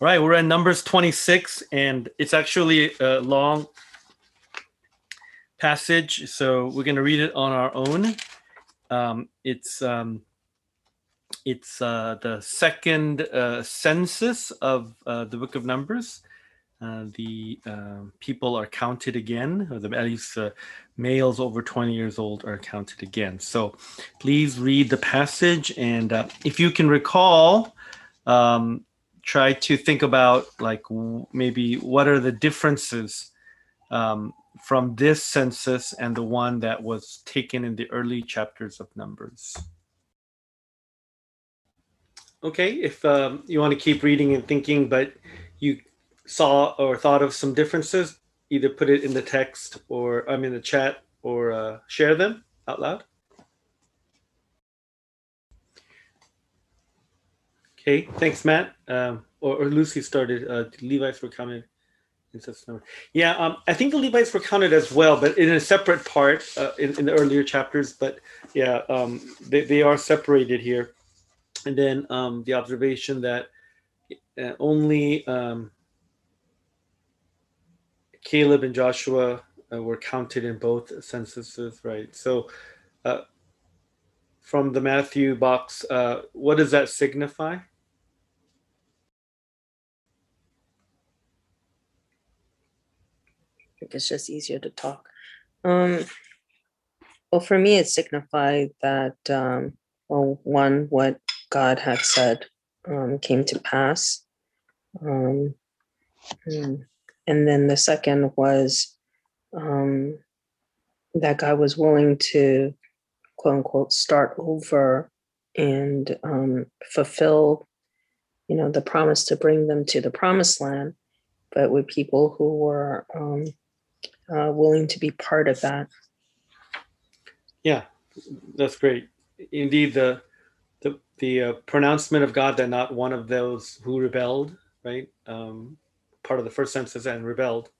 All right, we're in Numbers 26, and it's actually a long passage, so we're going to read it on our own. Um, it's um, it's uh, the second uh, census of uh, the Book of Numbers. Uh, the um people are counted again, or the, at least uh, males over 20 years old are counted again. So please read the passage, and uh, if you can recall, um, try to think about like w- maybe what are the differences um, from this census and the one that was taken in the early chapters of Numbers. Okay, if um, you want to keep reading and thinking, but you saw or thought of some differences, either put it in the text or I'm in the chat or uh, share them out loud. Okay, thanks, Matt. Um, or, or Lucy started. Uh, Levites were counted in number. Yeah, um, I think the Levites were counted as well, but in a separate part uh, in, in the earlier chapters. But yeah, um, they, they are separated here. And then um, the observation that uh, only um, Caleb and Joshua uh, were counted in both censuses, right? So, uh, from the Matthew box, uh, what does that signify? Think it's just easier to talk. Um, well, for me, it signified that, um, well, one, what God had said um, came to pass. Um, hmm, and then the second was um, that God was willing to, quote unquote, start over and um, fulfill, you know, the promise to bring them to the promised land, but with people who were um, uh, willing to be part of that. Yeah, that's great. Indeed, the the the uh, pronouncement of God that not one of those who rebelled, right, um, part of the first census and rebelled,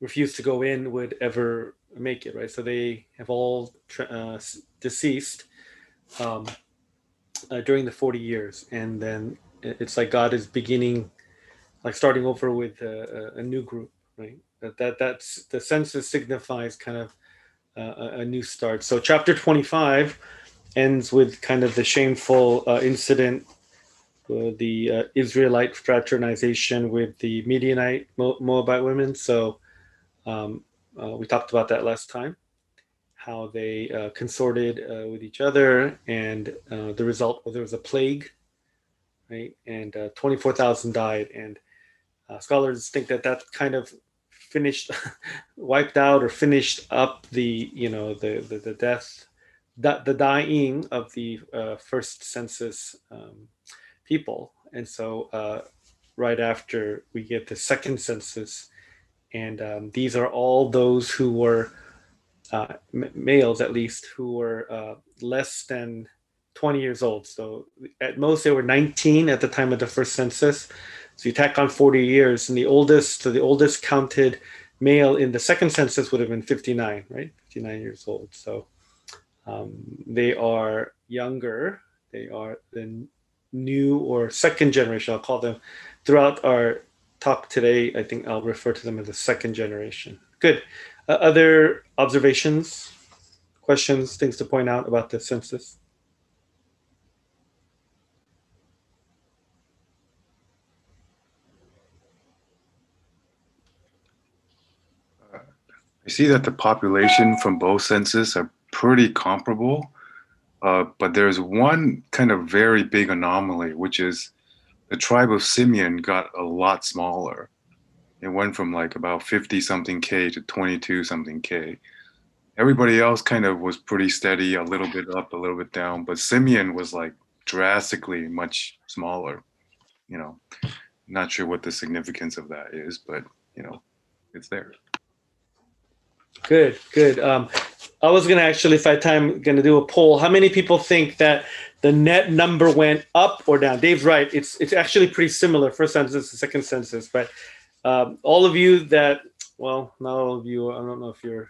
refused to go in would ever make it, right? So they have all uh, deceased um, uh, during the forty years, and then it's like God is beginning, like starting over with a, a new group, right? That that that's the census signifies kind of uh, a, new start. So chapter twenty five ends with kind of the shameful uh, incident, uh, the Israelite fraternization with the Midianite Mo- Moabite women. So um, uh, we talked about that last time, how they uh, consorted uh, with each other, and the result was there was a plague, right? And uh, 24,000 died. And uh, scholars think that that kind of finished, wiped out or finished up the, you know, the, the, the death the, the dying of the uh, first census um, people. And so, uh, right after we get the second census, and um, these are all those who were uh, m- males, at least, who were uh, less than 20 years old. So, at most, they were 19 at the time of the first census. So, you tack on 40 years, and the oldest, so the oldest counted male in the second census would have been 59, right? 59 years old. So, um, they are younger. They are the new or second generation. I'll call them throughout our talk today. I think I'll refer to them as the second generation. Good. Uh, other observations, questions, things to point out about the census? I see that the population from both census are pretty comparable, uh, but there's one kind of very big anomaly, which is the tribe of Simeon got a lot smaller. It went from like about 50 something K to 22 something K. Everybody else kind of was pretty steady, a little bit up, a little bit down, but Simeon was like drastically much smaller. You know, not sure what the significance of that is, but you know, it's there. Good, good. Um, I was gonna actually, if I time, gonna do a poll. How many people think that the net number went up or down? Dave's right. It's it's actually pretty similar. First census, the second census, but um, all of you that, well, not all of you. I don't know if you're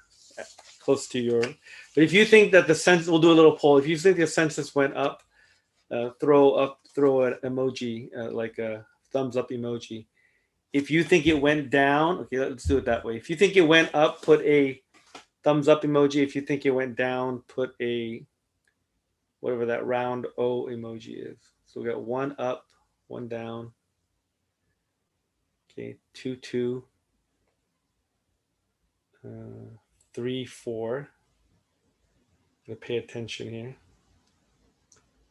close to your, but if you think that the census, we'll do a little poll. If you think the census went up, uh, throw up, throw an emoji uh, like a thumbs up emoji. If you think it went down, okay, let's do it that way. If you think it went up, put a thumbs up emoji. If you think it went down, put a whatever that round O emoji is. So we got one up, one down. Okay, two, two, uh, three, four. Gotta pay attention here.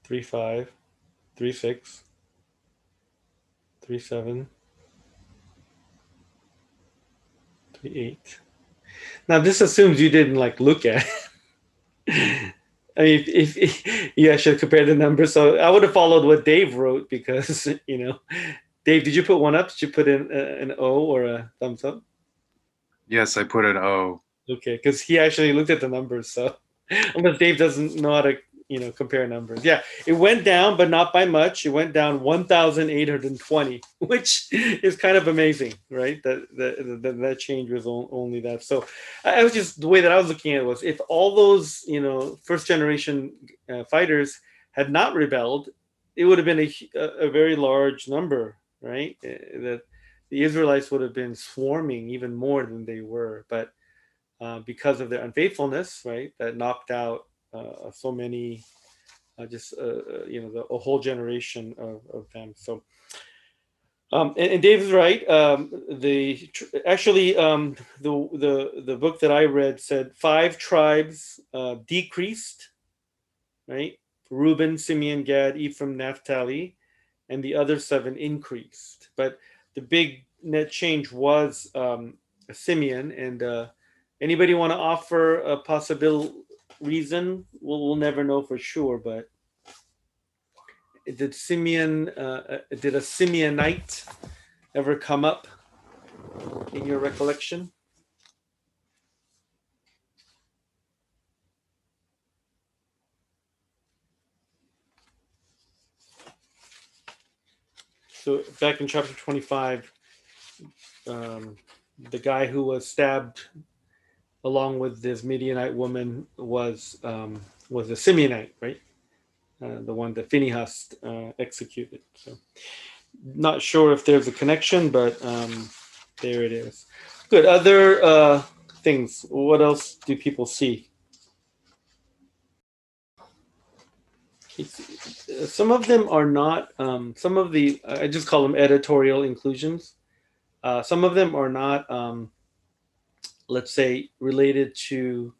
Three, five, three, six, three, seven, three, eight. Now this assumes you didn't like look at. it. I mean, if, if, yeah, I should compare the numbers. So I would have followed what Dave wrote because you know, Dave, did you put one up? Did you put in a, an O or a thumbs up? Yes, I put an O. Okay, because he actually looked at the numbers. So unless Dave doesn't know how to you know compare numbers, yeah, it went down, but not by much. It went down one thousand eight hundred twenty, which is kind of amazing, right? That that that, that change was only that. So I was just the way that I was looking at it was if all those you know first generation uh, fighters had not rebelled, it would have been a, a very large number, right? That the Israelites would have been swarming even more than they were, but uh, because of their unfaithfulness, right, that knocked out uh, so many, uh, just uh, uh, you know, the, a whole generation of, of them. So, um, and, and Dave is right. Um, the actually um, the the the book that I read said five tribes uh, decreased, right? Reuben, Simeon, Gad, Ephraim, Naphtali, and the other seven increased. But the big net change was um, Simeon. And uh, anybody want to offer a possible reason? We'll, we'll never know for sure. But did Simeon, uh, did a Simeonite ever come up in your recollection? So back in chapter 25, um, the guy who was stabbed along with this Midianite woman was um, was a Simeonite, right? Uh, the one that Phinehas uh, executed. So, not sure if there's a connection, but um, there it is. Good. Other uh, things. What else do people see? Some of them are not. Um, some of the I just call them editorial inclusions. Uh, some of them are not, um, let's say, related to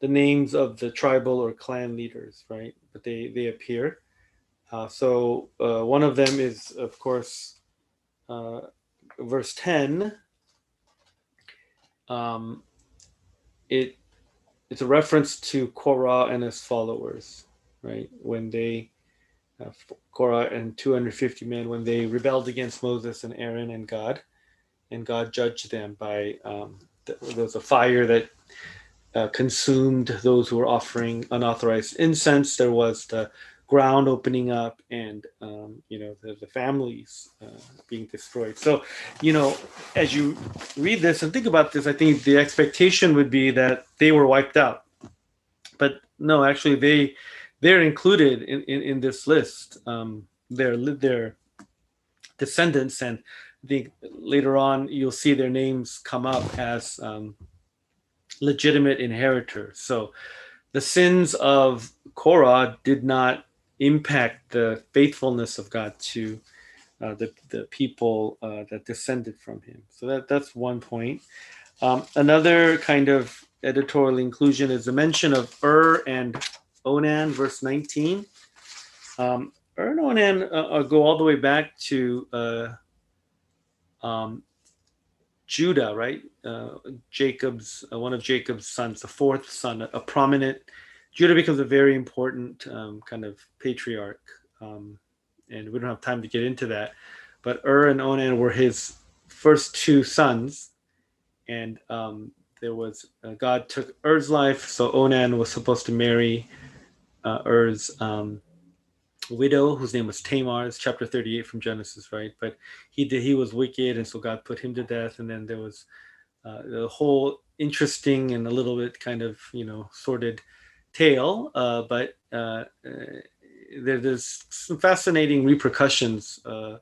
the names of the tribal or clan leaders, right? But they they appear. Uh, so uh, one of them is, of course, uh, verse ten. Um, it it's a reference to Korah and his followers, right? When they uh, Korah and 250 men when they rebelled against Moses and Aaron and God and God judged them by um, there was a fire that uh, consumed those who were offering unauthorized incense. There was the ground opening up, and um, you know the, the families uh, being destroyed. So, you know, as you read this and think about this, I think the expectation would be that they were wiped out, but no, actually they they're included in in, in this list. Um, they're their descendants and Think later on you'll see their names come up as um, legitimate inheritors. So the sins of Korah did not impact the faithfulness of God to uh, the, the people uh, that descended from him. So that, that's one point. Um, another kind of editorial inclusion is the mention of Ur and Onan, verse 19. Um, Ur and Onan uh, uh go all the way back to uh, um, Judah, right? Uh, Jacob's uh, one of Jacob's sons, the fourth son, a, prominent. Judah becomes a very important um, kind of patriarch, um, and we don't have time to get into that. But Ur and Onan were his first two sons, and um, there was uh, God took Er's life, so Onan was supposed to marry uh, Er's um, widow whose name was Tamar. It's chapter 38 from Genesis, right? But he did he was wicked, and so God put him to death. And then there was uh, the whole interesting and a little bit kind of you know sordid tale. Uh, but uh, uh there, there's some fascinating repercussions uh,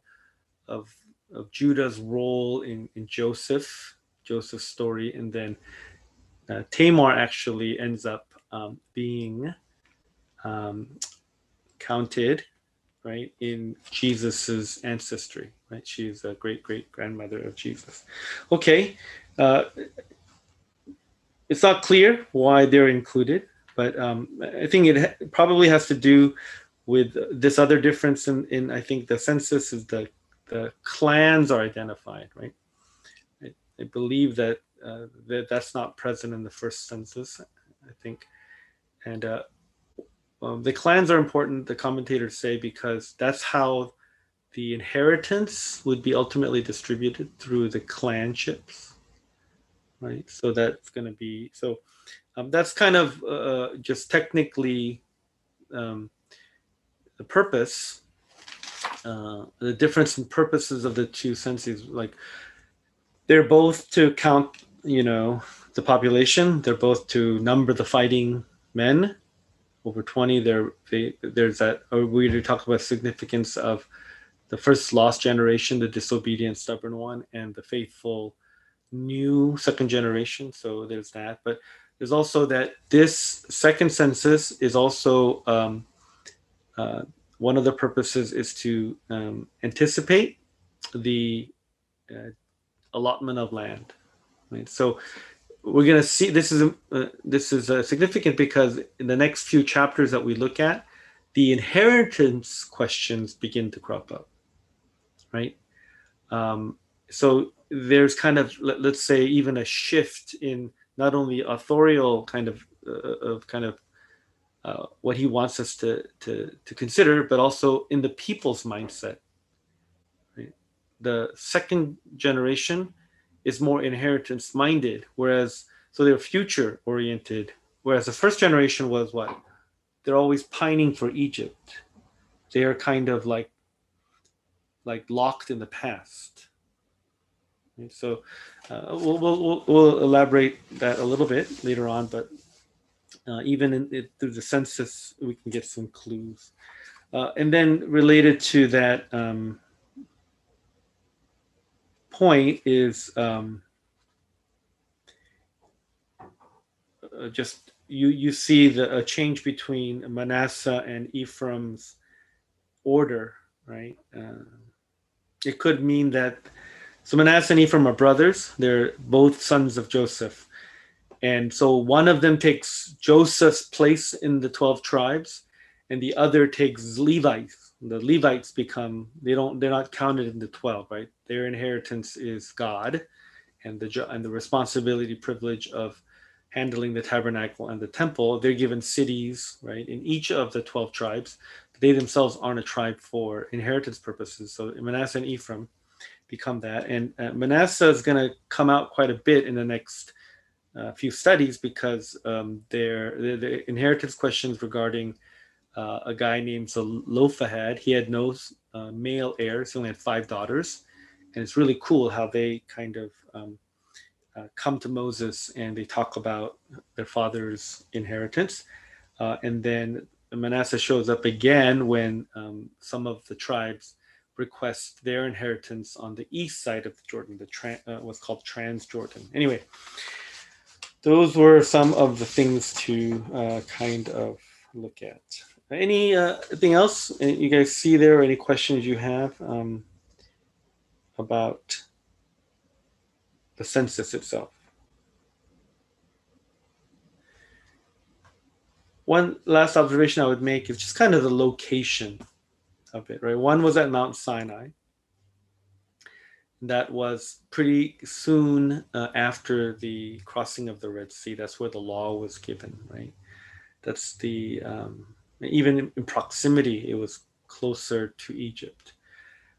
of of Judah's role in in Joseph, Joseph's story, and then uh, Tamar actually ends up um, being um, counted right in Jesus's ancestry. Right, she's a great great grandmother of Jesus. Okay, uh, it's not clear why they're included, but um, I think it probably has to do with this other difference in, in I think the census is the the clans are identified, right? I, I believe that uh, that that's not present in the first census, I think, and uh, um, the clans are important. The commentators say because that's how the inheritance would be ultimately distributed through the clanships, right? So that's going to be so. Um, that's kind of uh, just technically um, the purpose, uh, the difference in purposes of the two senses. Like they're both to count, you know, the population. They're both to number the fighting men. Over twenty, there they, there's that. Or we talk about significance of the first lost generation, the disobedient, stubborn one, and the faithful new second generation. So there's that. But there's also that this second census is also um, uh, one of the purposes is to um, anticipate the uh, allotment of land. Right. So we're going to see this is uh, this is uh, significant because in the next few chapters that we look at, the inheritance questions begin to crop up. Right. Um, so there's kind of let, us say even a shift in not only authorial kind of uh, of kind of uh, what he wants us to to to consider, but also in the people's mindset. Right? The second generation is more inheritance minded, whereas so they're future oriented. Whereas the first generation was what? They're always pining for Egypt. They are kind of like like locked in the past. So uh, we'll, we'll, we'll elaborate that a little bit later on, but uh, even in, through the census, we can get some clues. Uh, and then related to that um, point is um, uh, just you you see the change between Manasseh and Ephraim's order, right? Uh, it could mean that so Manasseh and Ephraim are brothers. They're both sons of Joseph. And so one of them takes Joseph's place in the 12 tribes, and the other takes Levites. The Levites become, they don't, they're not counted in the 12, right? Their inheritance is God and the, and the responsibility, privilege of handling the tabernacle and the temple. They're given cities, right, in each of the 12 tribes. They themselves aren't a tribe for inheritance purposes. So Manasseh and Ephraim become that. And uh, Manasseh is going to come out quite a bit in the next uh, few studies because um, their, the inheritance questions regarding uh, a guy named Zelophehad. He had no uh, male heirs. He only had five daughters, and it's really cool how they kind of um, uh, come to Moses and they talk about their father's inheritance. Uh, and then Manasseh shows up again when um, some of the tribes request their inheritance on the east side of the Jordan, the tra- uh, what's called Transjordan. Anyway, those were some of the things to uh, kind of look at. Any uh, anything else you guys see there? Any questions you have um, about the census itself? One last observation I would make is just kind of the location of it, right? One was at Mount Sinai. That was pretty soon uh, after the crossing of the Red Sea. That's where the law was given, right? That's the, um, even in proximity, it was closer to Egypt.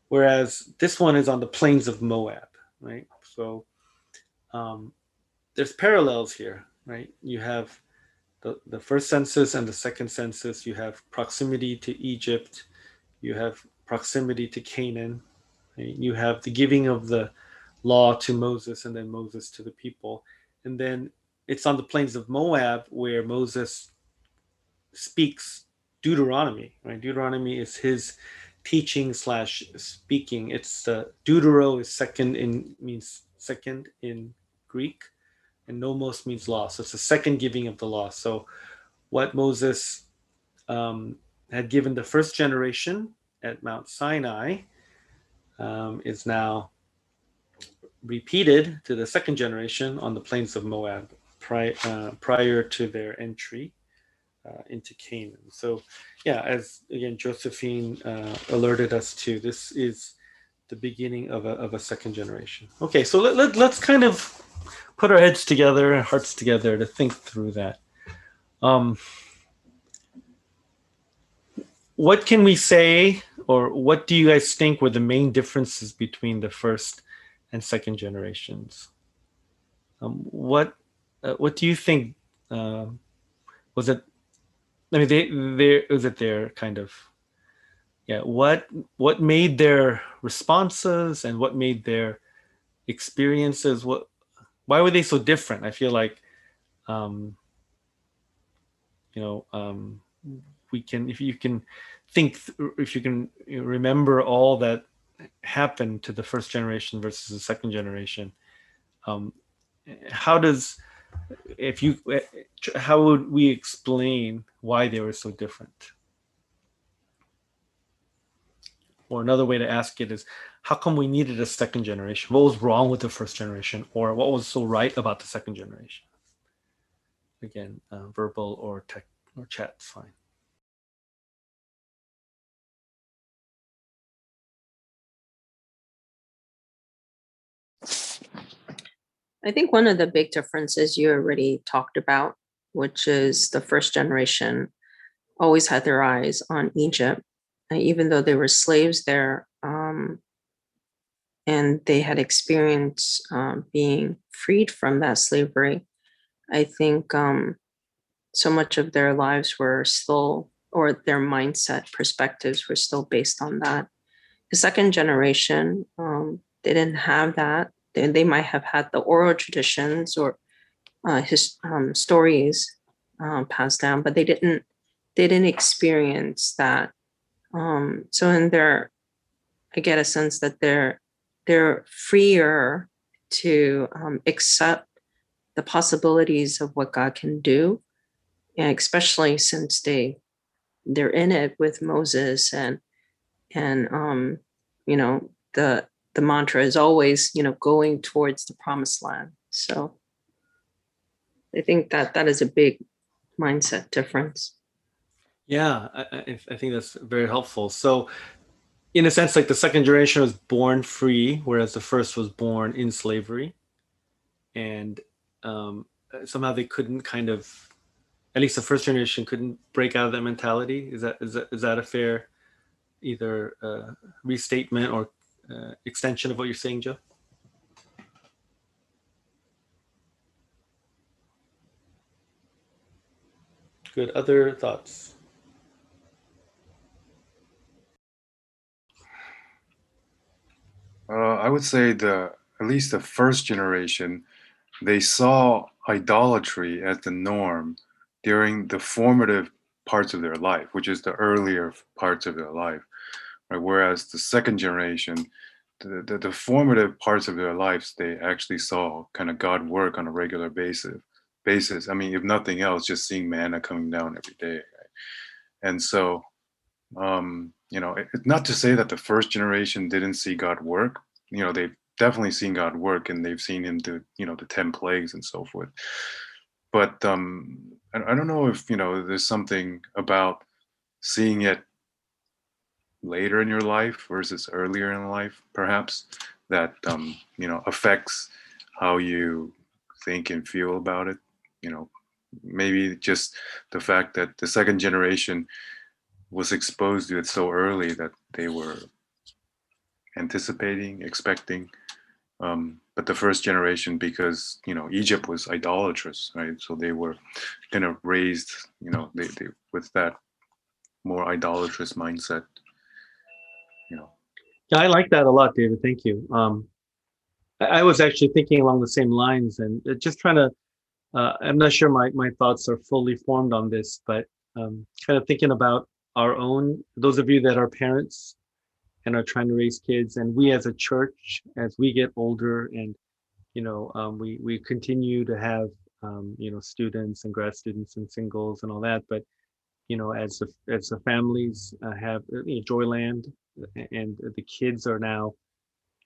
Whereas this one is on the plains of Moab, right? So um, there's parallels here, right? You have the, the first census and the second census, you have proximity to Egypt, you have proximity to Canaan, right? you have the giving of the law to Moses and then Moses to the people. And then it's on the plains of Moab where Moses speaks Deuteronomy, right? Deuteronomy is his teaching slash speaking. It's uh, deutero is second in means second in Greek, and nomos means law. So it's the second giving of the law. So what Moses um, had given the first generation at Mount Sinai um, is now repeated to the second generation on the plains of Moab pri- uh, prior to their entry uh, into Canaan. So, yeah, as again, Josephine uh, alerted us to, this is the beginning of a, of a second generation. Okay, so let, let, let's kind of put our heads together and hearts together to think through that. Um, what can we say, or what do you guys think were the main differences between the first and second generations? Um, what uh, what do you think? Um, was it? I mean, they they was it their kind of yeah what what made their responses and what made their experiences? What why were they so different? I feel like um you know um we can if you can think if you can remember all that happened to the first generation versus the second generation um how does if you how would we explain why they were so different? Or another way to ask it is how come we needed a second generation? What was wrong with the first generation? Or what was so right about the second generation? Again uh, verbal or tech or chat's fine I think one of the big differences you already talked about, which is the first generation always had their eyes on Egypt, and even though they were slaves there, um, and they had experienced um, being freed from that slavery. I think um, so much of their lives were still, or their mindset perspectives were still based on that. The second generation, um, they didn't have that they, they might have had the oral traditions or uh, his um, stories um, passed down, but they didn't they didn't experience that. Um, so in their, I get a sense that they're they're freer to um, accept the possibilities of what God can do, and especially since they they're in it with Moses and and um, you know the the mantra is always, you know, going towards the promised land. So I think that that is a big mindset difference. Yeah, I, I think that's very helpful. So, in a sense, like the second generation was born free, whereas the first was born in slavery, and um, somehow they couldn't kind of, at least the first generation couldn't break out of that mentality. Is that is that is that a fair either uh, restatement or uh, extension of what you're saying, Joe? Good. Other thoughts? Uh, I would say the at least the first generation, they saw idolatry as the norm during the formative parts of their life, which is the earlier parts of their life. Right? Whereas the second generation, the, the, the, formative parts of their lives, they actually saw kind of God work on a regular basis. Basis. I mean, if nothing else, just seeing manna coming down every day. Right? And so, um, you know, it, not to say that the first generation didn't see God work. You know, they've definitely seen God work, and they've seen Him do, you know, the ten plagues and so forth. But um, I, I don't know if you know, there's something about seeing it later in your life versus earlier in life, perhaps, that um, you know affects how you think and feel about it. You know, maybe just the fact that the second generation was exposed to it so early that they were anticipating, expecting. Um, but the first generation, because you know Egypt was idolatrous, right? So they were kind of raised, you know, they, they with that more idolatrous mindset. Yeah, I like that a lot, David. Thank you. Um, I, I was actually thinking along the same lines and uh, just trying to. Uh, I'm not sure my my thoughts are fully formed on this, but um, kind of thinking about our own. Those of you that are parents, and are trying to raise kids. And we as a church, as we get older and you know, um, we we continue to have um, you know students and grad students and singles and all that. But you know, as the as the families uh, have uh, you know, Joyland, and the kids are now,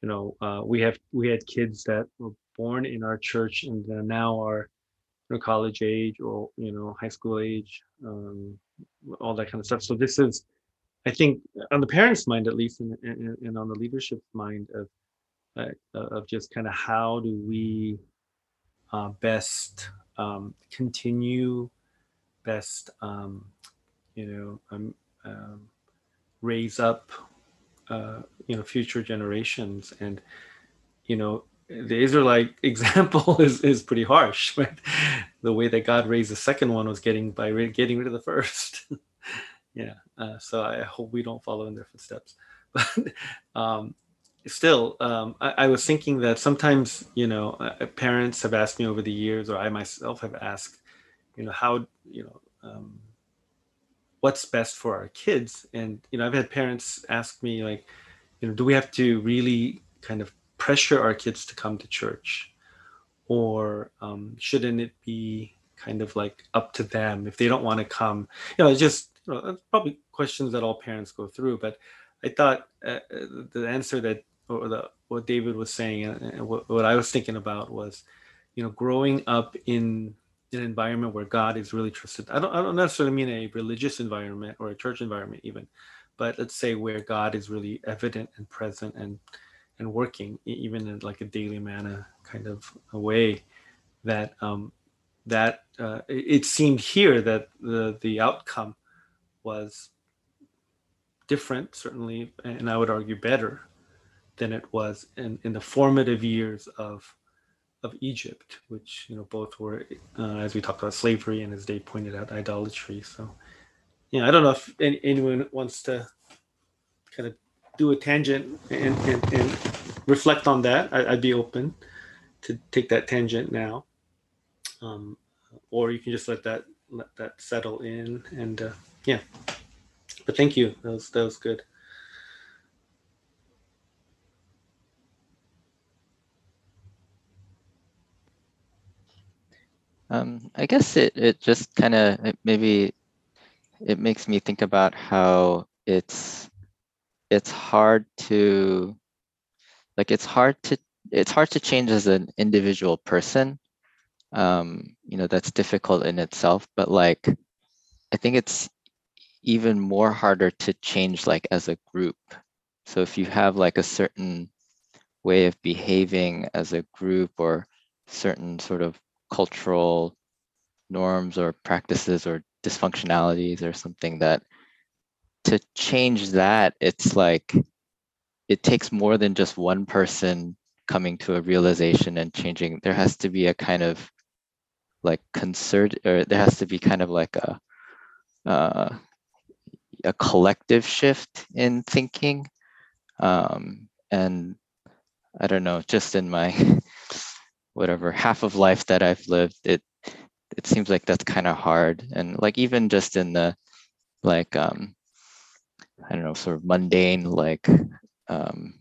you know, uh, we have we had kids that were born in our church and now are you know, college age or you know high school age, um, all that kind of stuff. So this is, I think, on the parents' mind at least, and, and, and on the leadership mind of uh, of just kind of how do we uh, best um, continue, best um, you know um, um, raise up uh, you know future generations and you know the Israelite example is, is pretty harsh, right? The way that God raised the second one was getting by getting rid of the first. yeah. Uh, so I hope we don't follow in their footsteps. But um, still, um, I, I, was thinking that sometimes, you know, uh, parents have asked me over the years, or I myself have asked, you know, how, you know, um, what's best for our kids. And, you know, I've had parents ask me, like, you know, do we have to really kind of pressure our kids to come to church? Or um, shouldn't it be kind of like up to them if they don't want to come? You know, it's just, you know, probably questions that all parents go through. But I thought uh, uh the answer that or the what David was saying and what, what I was thinking about was, you know, growing up in an environment where God is really trusted. I don't I don't necessarily mean a religious environment or a church environment even, but let's say where God is really evident and present and and working even in like a daily manner kind of a way that um that uh, it seemed here that the the outcome was different certainly and i would argue better than it was in, in the formative years of of Egypt, which you know both were, uh, as we talked about, slavery and as they pointed out, idolatry. So, yeah, I don't know if any, anyone wants to kind of do a tangent and, and, and reflect on that. I, would be open to take that tangent now, um, or you can just let that let that settle in. And uh, yeah, but thank you. That was that was good. Um, I guess it, it just kind of maybe it makes me think about how it's it's hard to like it's hard to it's hard to change as an individual person. Um you know that's difficult in itself but like i think it's even more harder to change like as a group. So if you have like a certain way of behaving as a group or certain sort of cultural norms or practices or dysfunctionalities or something that to change that it's like it takes more than just one person coming to a realization and changing. There has to be a kind of like concert or there has to be kind of like a uh, a collective shift in thinking. Um, and i don't know just in my whatever half of life that I've lived, it it seems like that's kind of hard. And like even just in the like um I don't know, sort of mundane like um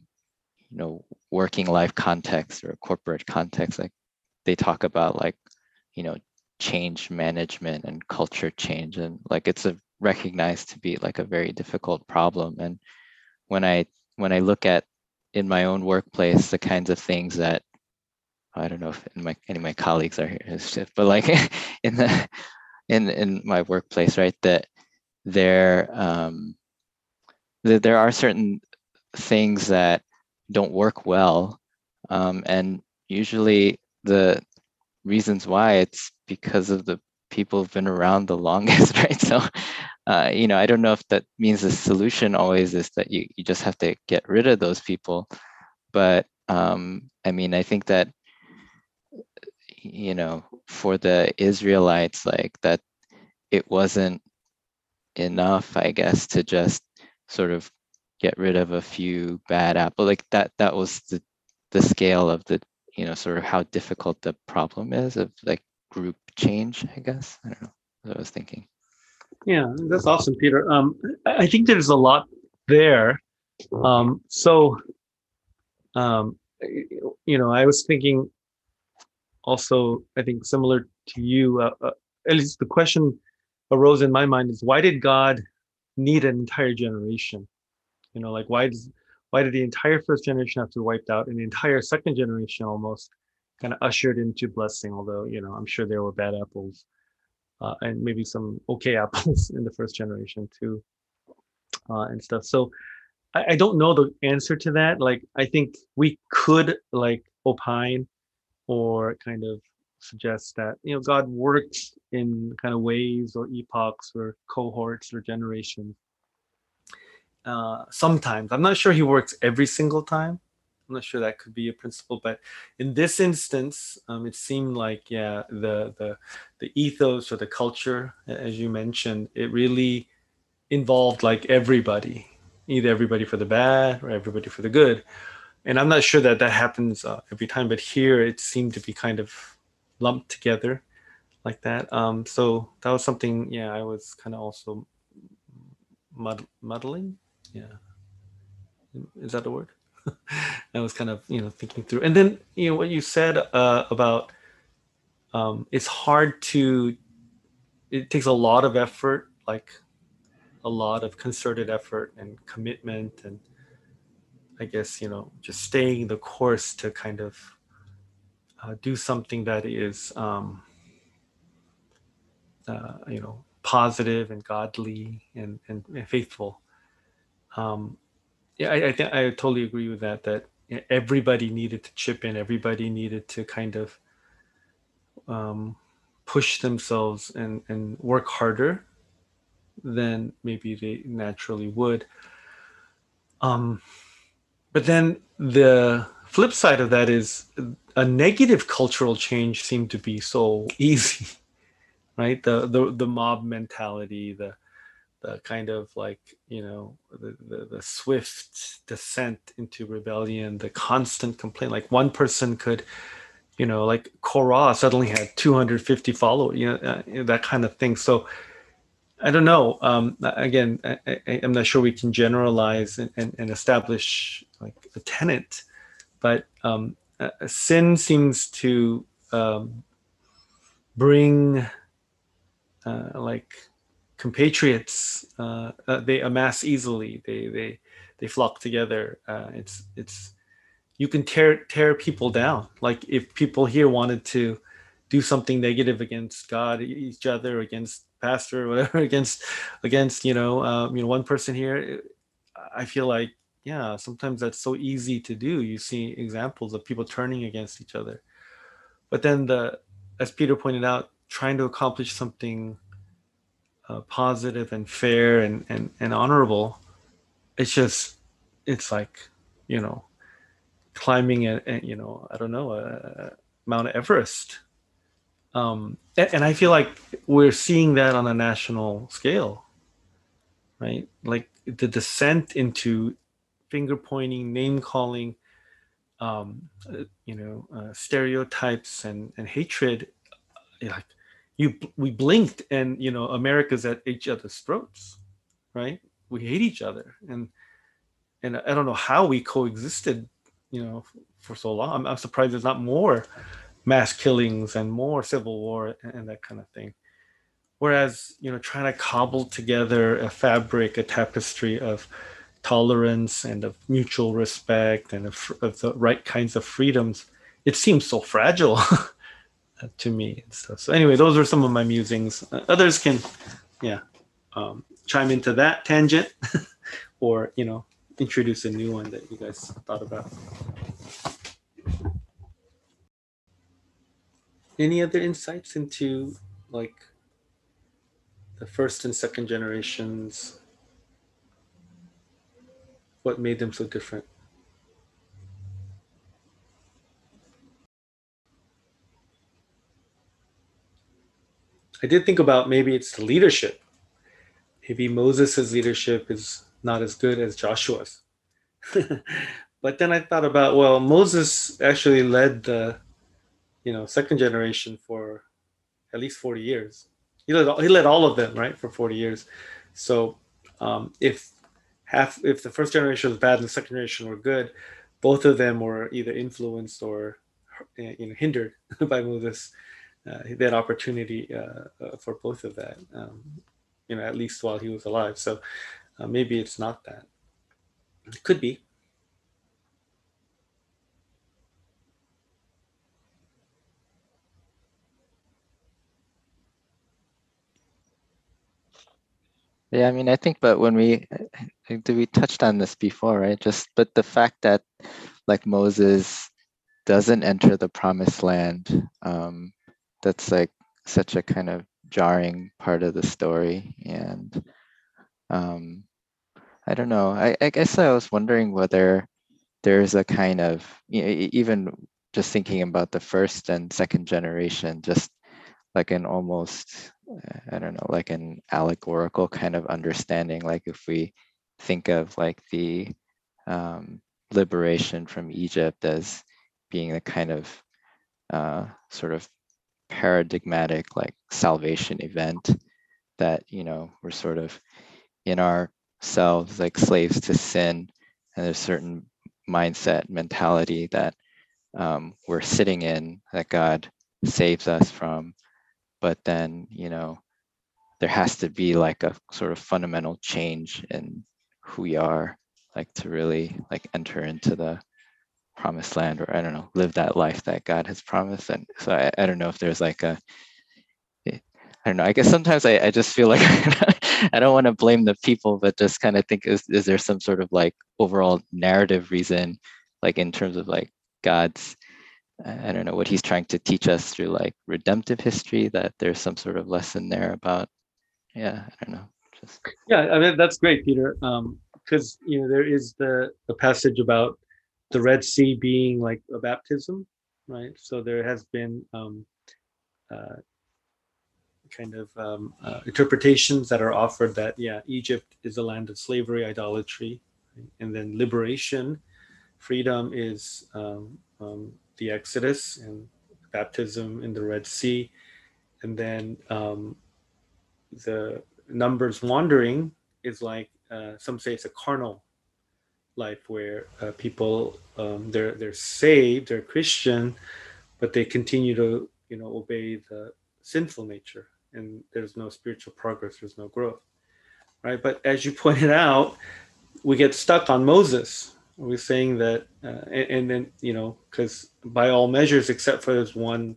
you know working life context or corporate context, like they talk about like you know change management and culture change and like it's a recognized to be like a very difficult problem and when i when i look at in my own workplace the kinds of things that I don't know if my, any of my colleagues are here, but like in the in in my workplace, right? That there um, that there are certain things that don't work well, um, and usually the reasons why it's because of the people who've been around the longest, right? So, uh, you know, I don't know if that means the solution always is that you you just have to get rid of those people, but um, I mean, I think that you know, for the Israelites, like that it wasn't enough, I guess, to just sort of get rid of a few bad apples. Like that, that was the the scale of the, you know, sort of how difficult the problem is of like group change, I guess. I don't know what I was thinking. Yeah, that's awesome, Peter. Um, I think there's a lot there. Um, so, um, you know, I was thinking also, I think similar to you, uh, uh, at least the question arose in my mind is why did God need an entire generation? You know, like why does why did the entire first generation have to be wiped out and the entire second generation almost kind of ushered into blessing? Although, you know, I'm sure there were bad apples uh, and maybe some okay apples in the first generation too, uh, and stuff. So I, I don't know the answer to that. Like, I think we could like opine or kind of suggest that you know God works in kind of waves or epochs or cohorts or generations. Uh, sometimes I'm not sure He works every single time. I'm not sure that could be a principle, but in this instance, um, it seemed like yeah, the the the ethos or the culture, as you mentioned, it really involved like everybody, either everybody for the bad or everybody for the good. And I'm not sure that that happens uh, every time, but here it seemed to be kind of lumped together like that. Um, so that was something, yeah, I was kind of also mud- muddling. Yeah. Is that the word? I was kind of, you know, thinking through. And then, you know, what you said uh, about um, it's hard to, it takes a lot of effort, like a lot of concerted effort and commitment and I guess, you know, just staying the course to kind of uh, do something that is, um, uh, you know, positive and godly and, and, and faithful. Um, yeah, I, I think I totally agree with that. That everybody needed to chip in. Everybody needed to kind of um, push themselves and and work harder than maybe they naturally would. Um, but then the flip side of that is a negative cultural change seemed to be so easy, right? The the the mob mentality, the the kind of like you know the, the, the swift descent into rebellion, the constant complaint. Like one person could, you know, like Korah suddenly had 250 followers, you know, uh, that kind of thing. So I don't know. Um, again, I, am not sure we can generalize and, and, and, establish a tenant, but um, uh, sin seems to um, bring uh, like compatriots. Uh, uh, they amass easily. They they they flock together. Uh, it's it's you can tear tear people down. Like if people here wanted to do something negative against God, each other, against pastor or whatever against against you know um, you know one person here i feel like yeah sometimes that's so easy to do. You see examples of people turning against each other. But then the as peter pointed out trying to accomplish something uh, positive and fair and, and and honorable it's just it's like you know climbing a, a you know i don't know a, mount everest. Um, and I feel like we're seeing that on a national scale, right? Like the descent into finger pointing, name calling, um, uh, you know, uh, stereotypes and, and hatred. Like you, we blinked, and you know, America's at each other's throats, right? We hate each other, and and I don't know how we coexisted, you know, for so long. I'm, I'm surprised there's not more mass killings and more civil war and that kind of thing. Whereas, you know, trying to cobble together a fabric, a tapestry of tolerance and of mutual respect and of, of the right kinds of freedoms, it seems so fragile to me stuff. So anyway, those are some of my musings. Uh, others can, yeah, um, chime into that tangent or, you know, introduce a new one that you guys thought about. any other insights into like the first and second generations what made them so different. I did think about maybe it's the leadership. Maybe moses' leadership is not as good as joshua's. But then i thought about well moses actually led the you know second generation for at least 40 years. He led, he led all of them right for 40 years. So um, if half if the first generation was bad and the second generation were good, both of them were either influenced or you know hindered by Moses. Uh, had opportunity uh, uh, for both of that, um, you know, at least while he was alive. So uh, maybe it's not that. It could be. Yeah, I mean, I think, but when we did we touched on this before, right? Just but the fact that like Moses doesn't enter the promised land, um, that's like such a kind of jarring part of the story, and um, I don't know. I, I guess I was wondering whether there's a kind of you know, even just thinking about the first and second generation, just like an almost I don't know, like an allegorical kind of understanding. Like if we think of like the um, liberation from Egypt as being a kind of uh, sort of paradigmatic like salvation event that you know we're sort of in ourselves like slaves to sin. And there's certain mindset mentality that um, we're sitting in that God saves us from. But then you know there has to be like a sort of fundamental change in who we are like to really like enter into the promised land or i don't know live that life that god has promised and so i, I don't know if there's like a eh, don't know. I guess sometimes I, I just feel like I don't want to blame the people, but just kind of think is, is there some sort of like overall narrative reason, like in terms of like God's I don't know what he's trying to teach us through like redemptive history that there's some sort of lesson there about yeah I don't know yeah I mean that's great Peter. Because um, you know there is the the passage about the Red Sea being like a baptism right? So there has been um, uh, kind of um, uh, interpretations that are offered that yeah Egypt is a land of slavery idolatry right? and then liberation freedom is um, um, the Exodus and baptism in the Red Sea, and then um, the numbers wandering is like uh, some say it's a carnal life where uh, people um, they're they're saved, they're Christian, but they continue to you know obey the sinful nature, and there's no spiritual progress, there's no growth, right? But as you pointed out, we get stuck on Moses we're saying that, uh, and, and, then you know, because by all measures, except for this one,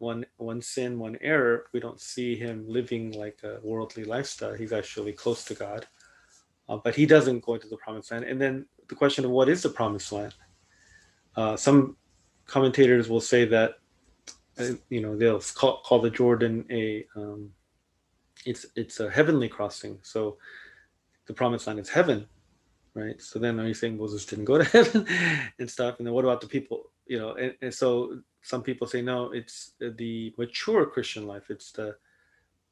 one, one sin, one error, we don't see him living like a worldly lifestyle. He's actually close to God, uh, but he doesn't go into the promised land. And then the question of what is the promised land? Uh, some commentators will say that, uh, you know, they'll call, call the Jordan a, um, it's it's a heavenly crossing. So the promised land is heaven right? So then are you saying Moses didn't go to heaven and stuff? And then what about the people? You know, and, and so some people say no, it's the mature Christian life. It's the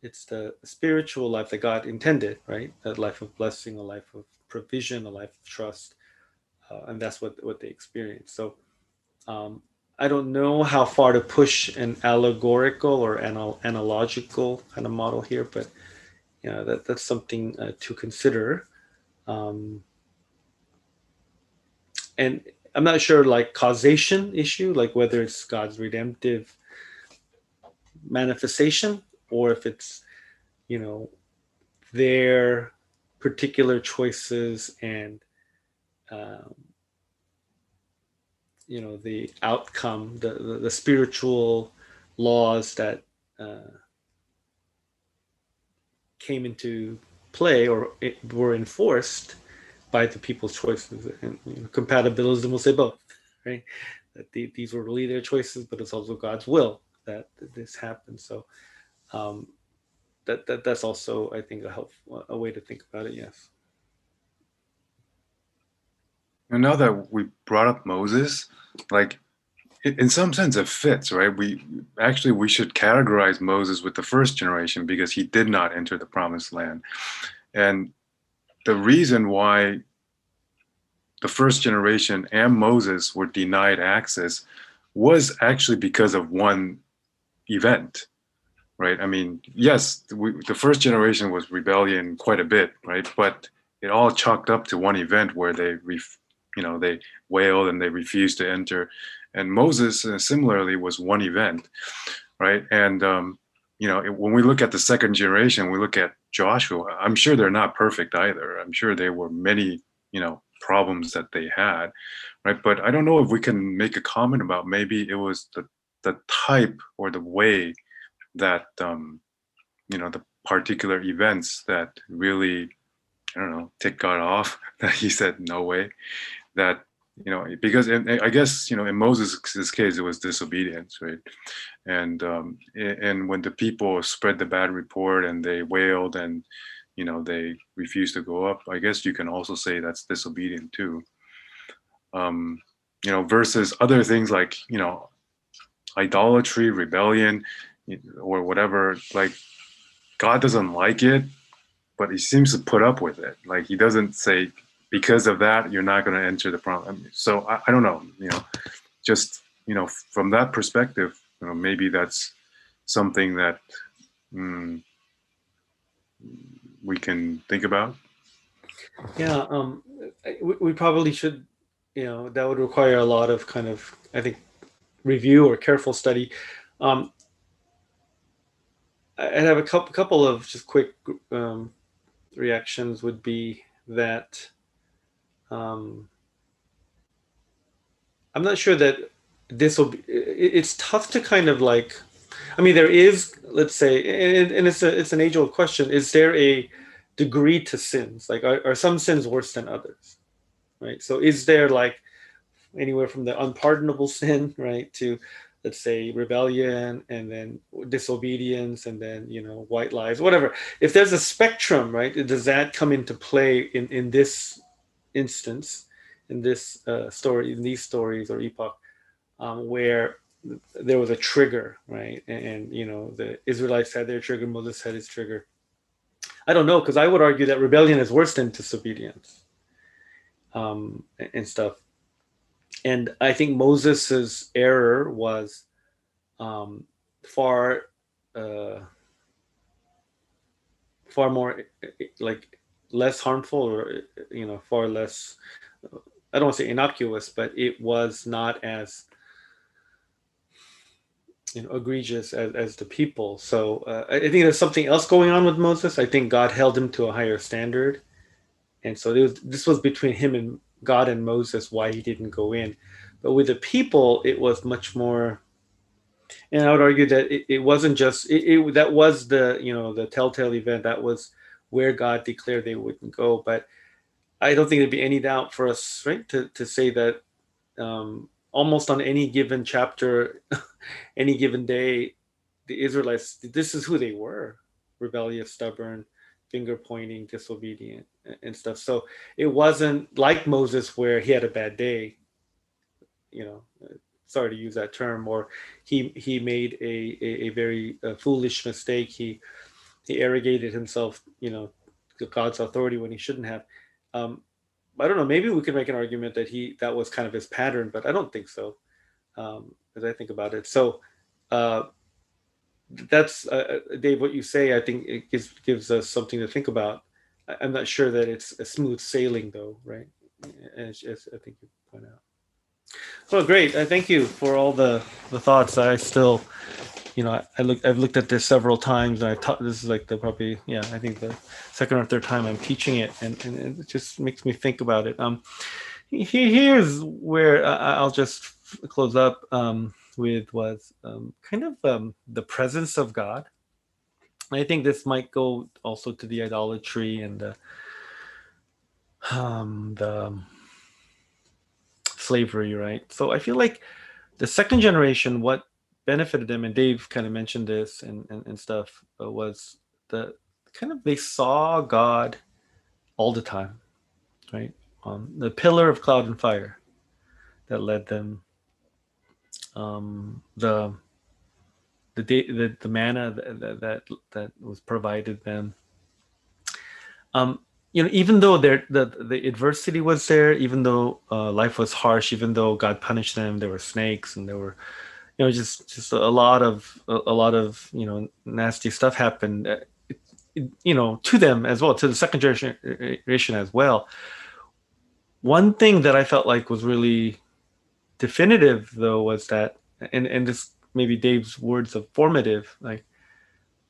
it's the spiritual life that God intended, right? That life of blessing, a life of provision, a life of trust, uh, and that's what what they experience. So. Um, I don't know how far to push an allegorical or anal- analogical kind of model here, but you know that that's something uh, to consider. Um, and I'm not sure like causation issue, like whether it's God's redemptive manifestation or if it's, you know, their particular choices and, um, you know, the outcome, the, the, the spiritual laws that uh, came into play or were enforced by the people's choices. And you know, compatibilism will say both, right? That the, these were really their choices, but it's also God's will that, this happened. So um, that, that that's also, I think, a help a way to think about it. Yes. And now that we brought up Moses, like in some sense it fits, right? We actually we should categorize Moses with the first generation because he did not enter the promised land. And the reason why the first generation and Moses were denied access was actually because of one event, right? I mean, yes, we, the first generation was rebellion quite a bit, right? But it all chalked up to one event where they ref, you know they wailed and they refused to enter and moses uh, similarly was one event right and um, you know when we look at the second generation we look at joshua i'm sure they're not perfect either. I'm sure there were many you know problems that they had right? But i don't know if we can make a comment about maybe it was the the type or the way that um, you know the particular events that really I don't know tick God off that he said no way that you know because in, I guess you know in Moses' case it was disobedience right? And um, and when the people spread the bad report and they wailed and you know they refused to go up I guess you can also say that's disobedient too. Um, you know versus other things like you know idolatry rebellion or whatever like god doesn't like it but he seems to put up with it. Like he doesn't say because of that you're not going to enter the promise so I, I, don't know you know just you know from that perspective you know maybe that's something that mm, we can think about yeah um we, we probably should you know that would require a lot of kind of i think review or careful study um, I have a couple couple of just quick um, reactions. Would be that um, I'm not sure that this will be. It's tough to kind of like. I mean, there is, let's say, and, and it's a it's an age old question. Is there a degree to sins? Like, are, are some sins worse than others? Right. So, is there like anywhere from the unpardonable sin, right, to let's say rebellion and then disobedience and then you know white lies whatever if there's a spectrum right does that come into play in in this instance in this uh, story in these stories or epoch um, where there was a trigger right? And, and, you know the israelites had their trigger moses had his trigger. I don't know because i would argue that rebellion is worse than disobedience um, and stuff. And I think Moses's error was um, far uh, far more like less harmful or you know far less I don't want to say innocuous, but it was not as you know egregious as, as the people. So uh, I think there's something else going on with Moses. I think God held him to a higher standard, and so was, this was between him and God and Moses why he didn't go in. But with the people, it was much more. And I would argue that it, it wasn't just it, it, that was the you know the telltale event that was where God declared they wouldn't go. But I don't think there'd be any doubt for us, right, to to say that um, almost on any given chapter, any given day, the Israelites this is who they were: rebellious, stubborn, finger pointing, disobedient, and stuff. So it wasn't like Moses where he had a bad day. You know, sorry to use that term, or he he made a a, a very uh, foolish mistake. He he arrogated himself, you know, God's authority when he shouldn't have. Um, I don't know. Maybe we could make an argument that he that was kind of his pattern, but I don't think so. Um, as I think about it, so uh, that's uh, uh, Dave. What you say, I think it gives gives us something to think about. I'm not sure that it's a smooth sailing, though, right? As, as I think you point out. Well, great. I thank you for all the the thoughts. I still, you know, I, I look I've looked at this several times, and I taught. This is like the probably yeah, I think the second or third time I'm teaching it, and, and it just makes me think about it. Um, here's where I'll just close up. Um, with was um, kind of um, the presence of God. I think this might go also to the idolatry and the, um, the slavery, right? So I feel like the second generation, what benefited them, and Dave kind of mentioned this and, and, and stuff, was the kind of they saw God all the time, right? Um, the pillar of cloud and fire that led them um, the the the, the manna that, that that was provided them. Um, you know, even though there the the adversity was there, even though uh, life was harsh, even though God punished them, there were snakes and there were, you know, just just a lot of a, lot of you know nasty stuff happened. Uh, it, you know, to them as well, to the second generation uh, uh, as well. One thing that I felt like was really definitive, though, was that, and and this maybe Dave's words of formative, like,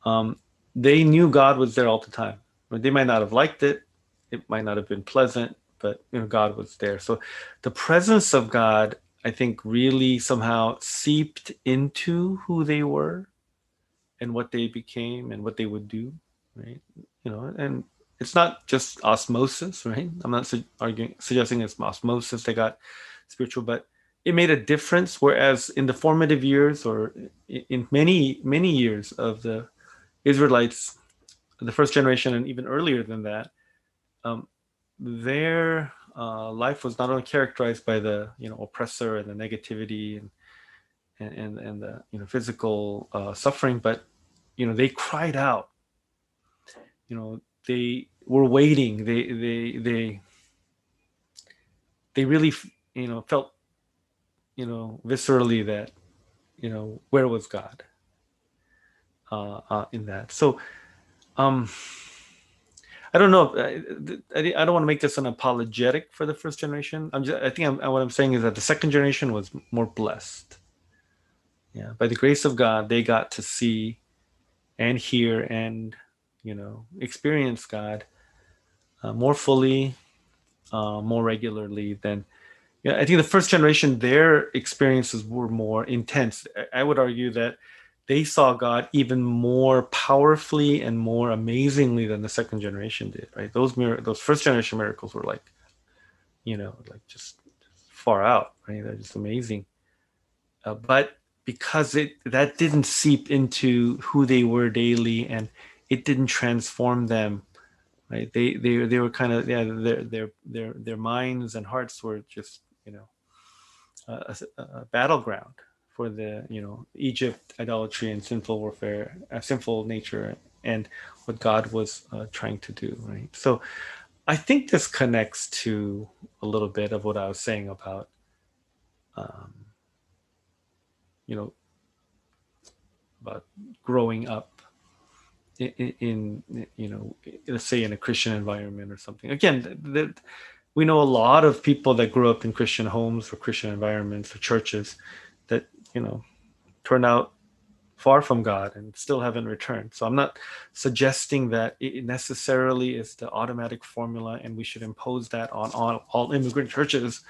um, they knew God was there all the time. They might not have liked it, it might not have been pleasant, but you know, God was there. So, the presence of God, I think, really somehow seeped into who they were and what they became and what they would do right? You know and it's not just osmosis right? I'm not su- arguing suggesting it's osmosis they got spiritual but it made a difference whereas in the formative years or in many many years of the israelites the first generation and even earlier than that um, their uh, life was not only characterized by the you know oppressor and the negativity and and and, and the you know physical uh, suffering, but you know they cried out. You know they were waiting. They they they they really you know felt you know viscerally that you know where was God uh, uh, in that. So um I don't know. I, I don't want to make this an apologetic for the first generation. I'm just, I think I'm, what I'm saying is that the second generation was more blessed. Yeah, by the grace of God, they got to see and hear and you know experience God uh, more fully, uh, more regularly than. Yeah, I think the first generation, their experiences were more intense. I would argue that they saw God even more powerfully and more amazingly than the second generation did. Right? Those mir- those first generation miracles were like, you know, like just far out. Right? They're just amazing. Uh, but because it that didn't seep into who they were daily and it didn't transform them right they they, they were kind of yeah their their their their minds and hearts were just you know a, a battleground for the you know Egypt idolatry and sinful warfare, uh, sinful nature, and what God was uh, trying to do. Right. So, I think this connects to a little bit of what I was saying about, um, you know, about growing up in, in, you know let's say in a christian environment or something again that we know a lot of people that grew up in christian homes or christian environments or churches that you know turn out far from God and still haven't returned. So I'm not suggesting that it necessarily is the automatic formula and we should impose that on all, all immigrant churches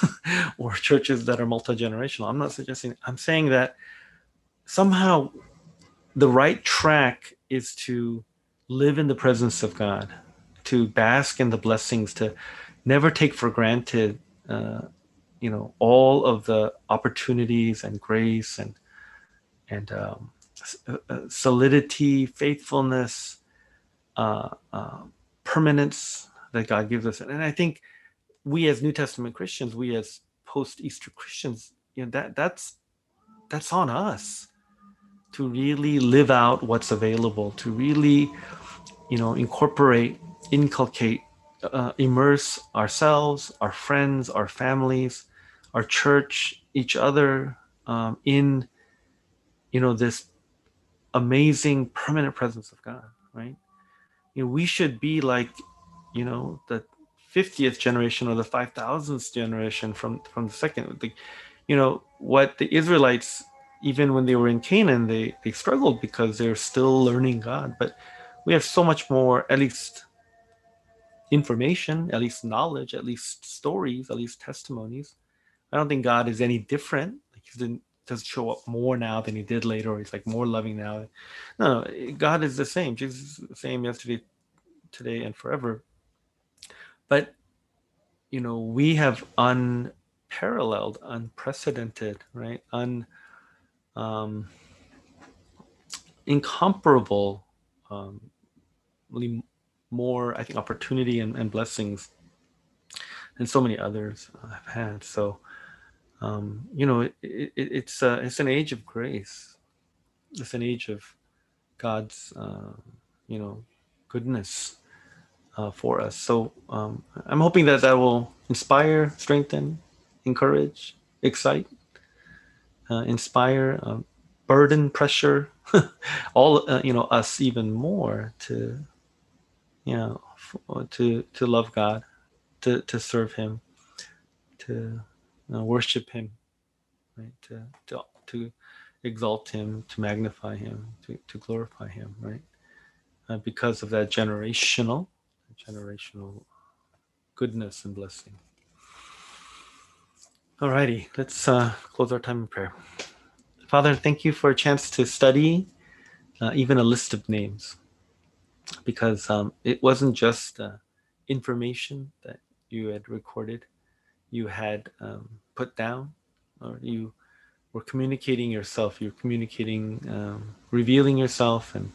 or churches that are multi-generational. I'm not suggesting I'm saying that somehow the right track is to live in the presence of God, to bask in the blessings, to never take for granted uh, you know all of the opportunities and grace and and um, uh, uh, solidity, faithfulness, uh, uh, permanence that God gives us. And I think we as New Testament Christians, we as post-Easter Christians, you know that that's that's on us to really live out what's available, to really, you know, incorporate, inculcate, uh, immerse ourselves, our friends, our families, our church, each other um, in, you know, this amazing permanent presence of God, right? You know, we should be like, you know, the 50th generation or the 5000th generation from from the second. The, you know, what the Israelites, even when they were in Canaan, they they struggled because they're still learning God. But we have so much more, at least information, at least knowledge, at least stories, at least testimonies I don't think God is any different. Like he doesn't show up more now than he did later, or he's like more loving now. No, no God is the same. Jesus is the same yesterday, today, and forever. But you know, we have unparalleled, unprecedented, right? Un um, incomparable um, really more, I think, opportunity and, and blessings than so many others have had. So um, you know, it, it, it's uh, it's an age of grace. It's an age of God's, uh, you know, goodness uh, for us. So um, I'm hoping that that will inspire, strengthen, encourage, excite, uh, inspire, um, burden, pressure, all uh, you know us even more to you know to to love God, to to serve Him, to know, worship Him, right? To to to exalt Him, to magnify Him, to to glorify Him, right? Uh, because of that generational generational goodness and blessing. Alrighty, let's uh, close our time in prayer. Father, thank you for a chance to study uh, even a list of names because um, it wasn't just uh, information that you had recorded, you had um, put down, or you were communicating yourself, you're communicating, um, revealing yourself and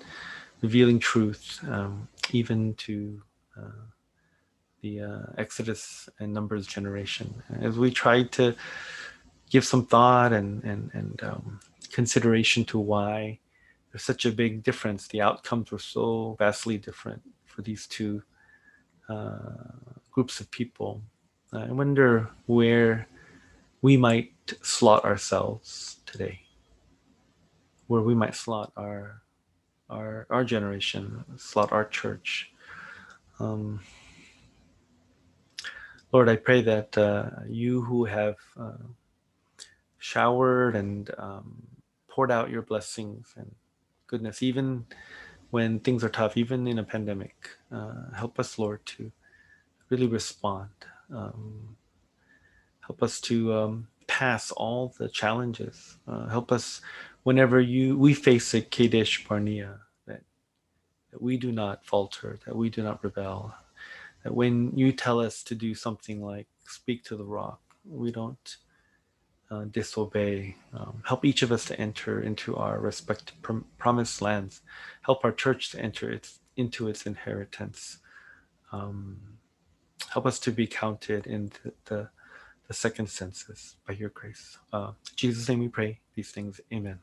revealing truth, um, even to uh, the uh, Exodus and Numbers generation. As we tried to give some thought and and and um, consideration to why there's such a big difference, the outcomes were so vastly different for these two uh, groups of people. I wonder where we might slot ourselves today, where we might slot our our our generation, slot our church. Um, Lord, I pray that uh, you who have uh, showered and um, poured out your blessings and goodness, even when things are tough, even in a pandemic, uh, help us, Lord, to really respond. Um, help us to um, pass all the challenges. Uh, help us whenever you we face a Kadesh Barnea, that, that we do not falter, that we do not rebel, that when you tell us to do something like speak to the rock, we don't uh, disobey. Um, help each of us to enter into our respective prom- promised lands. Help our church to enter its into its inheritance. Um, help us to be counted in the, the, the second census by your grace. Uh, Jesus' name we pray these things. Amen.